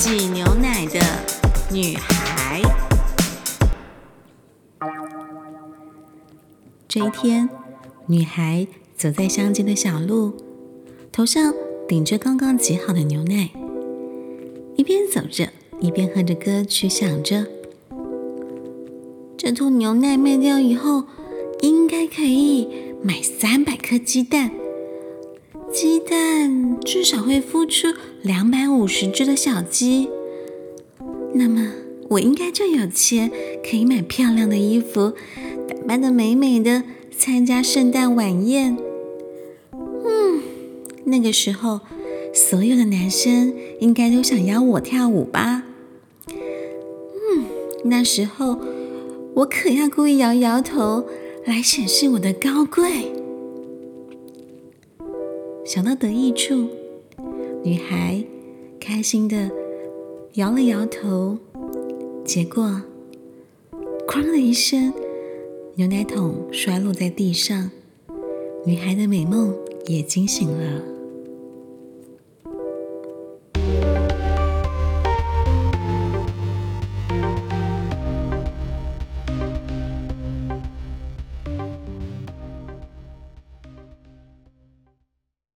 挤牛奶的女孩。这一天女孩走在乡间的小路头上顶着刚刚挤好的牛奶一边走着一边哼着歌曲想着这桶牛奶卖掉以后应该可以买三百颗鸡蛋。鸡蛋至少会孵出两百五十只的小鸡，那么我应该就有钱可以买漂亮的衣服，打扮的美美的参加圣诞晚宴。嗯，那个时候所有的男生应该都想邀我跳舞吧？嗯，那时候我可要故意摇摇头来显示我的高贵。想到得意处，女孩开心的摇了摇头，结果“哐”的一声，牛奶桶摔落在地上，女孩的美梦也惊醒了。